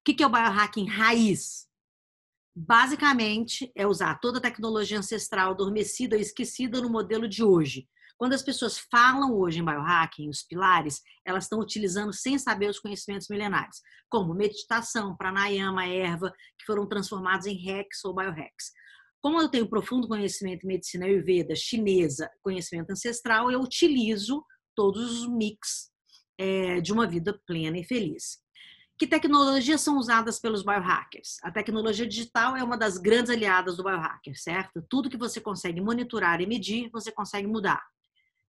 O que é o biohacking raiz? Basicamente, é usar toda a tecnologia ancestral adormecida e esquecida no modelo de hoje. Quando as pessoas falam hoje em biohacking, os pilares, elas estão utilizando sem saber os conhecimentos milenares, como meditação, pranayama, erva, que foram transformados em hacks ou biohacks. Como eu tenho profundo conhecimento em medicina ayurveda, chinesa, conhecimento ancestral, eu utilizo todos os mix é, de uma vida plena e feliz. Que tecnologias são usadas pelos biohackers? A tecnologia digital é uma das grandes aliadas do biohacker, certo? Tudo que você consegue monitorar e medir, você consegue mudar.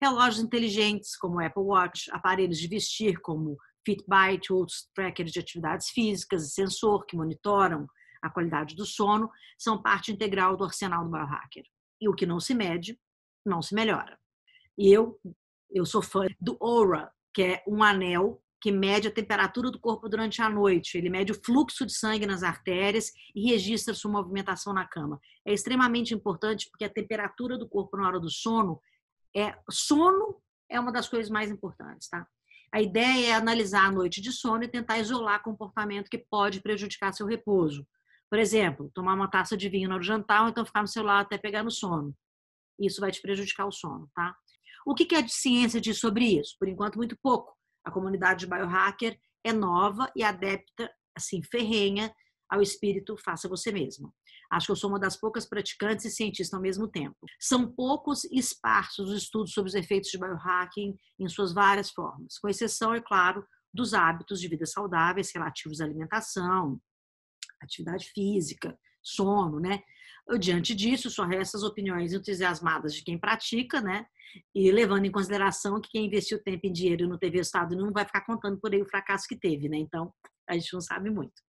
Relógios inteligentes, como Apple Watch, aparelhos de vestir, como Fitbit, outros trackers de atividades físicas e sensor que monitoram a qualidade do sono, são parte integral do arsenal do biohacker. E o que não se mede, não se melhora. E eu, eu sou fã do Aura, que é um anel que mede a temperatura do corpo durante a noite. Ele mede o fluxo de sangue nas artérias e registra sua movimentação na cama. É extremamente importante porque a temperatura do corpo na hora do sono é sono é uma das coisas mais importantes, tá? A ideia é analisar a noite de sono e tentar isolar comportamento que pode prejudicar seu repouso. Por exemplo, tomar uma taça de vinho no jantar ou então ficar no celular até pegar no sono. Isso vai te prejudicar o sono, tá? O que é de ciência diz sobre isso? Por enquanto, muito pouco. A comunidade de biohacker é nova e adepta, assim, ferrenha ao espírito faça você mesmo. Acho que eu sou uma das poucas praticantes e cientistas ao mesmo tempo. São poucos e esparsos os estudos sobre os efeitos de biohacking em suas várias formas, com exceção, é claro, dos hábitos de vida saudáveis relativos à alimentação, atividade física, sono, né? Diante disso, só restam as opiniões entusiasmadas de quem pratica, né? E levando em consideração que quem investiu tempo e dinheiro e não teve resultado não vai ficar contando por aí o fracasso que teve, né? Então, a gente não sabe muito.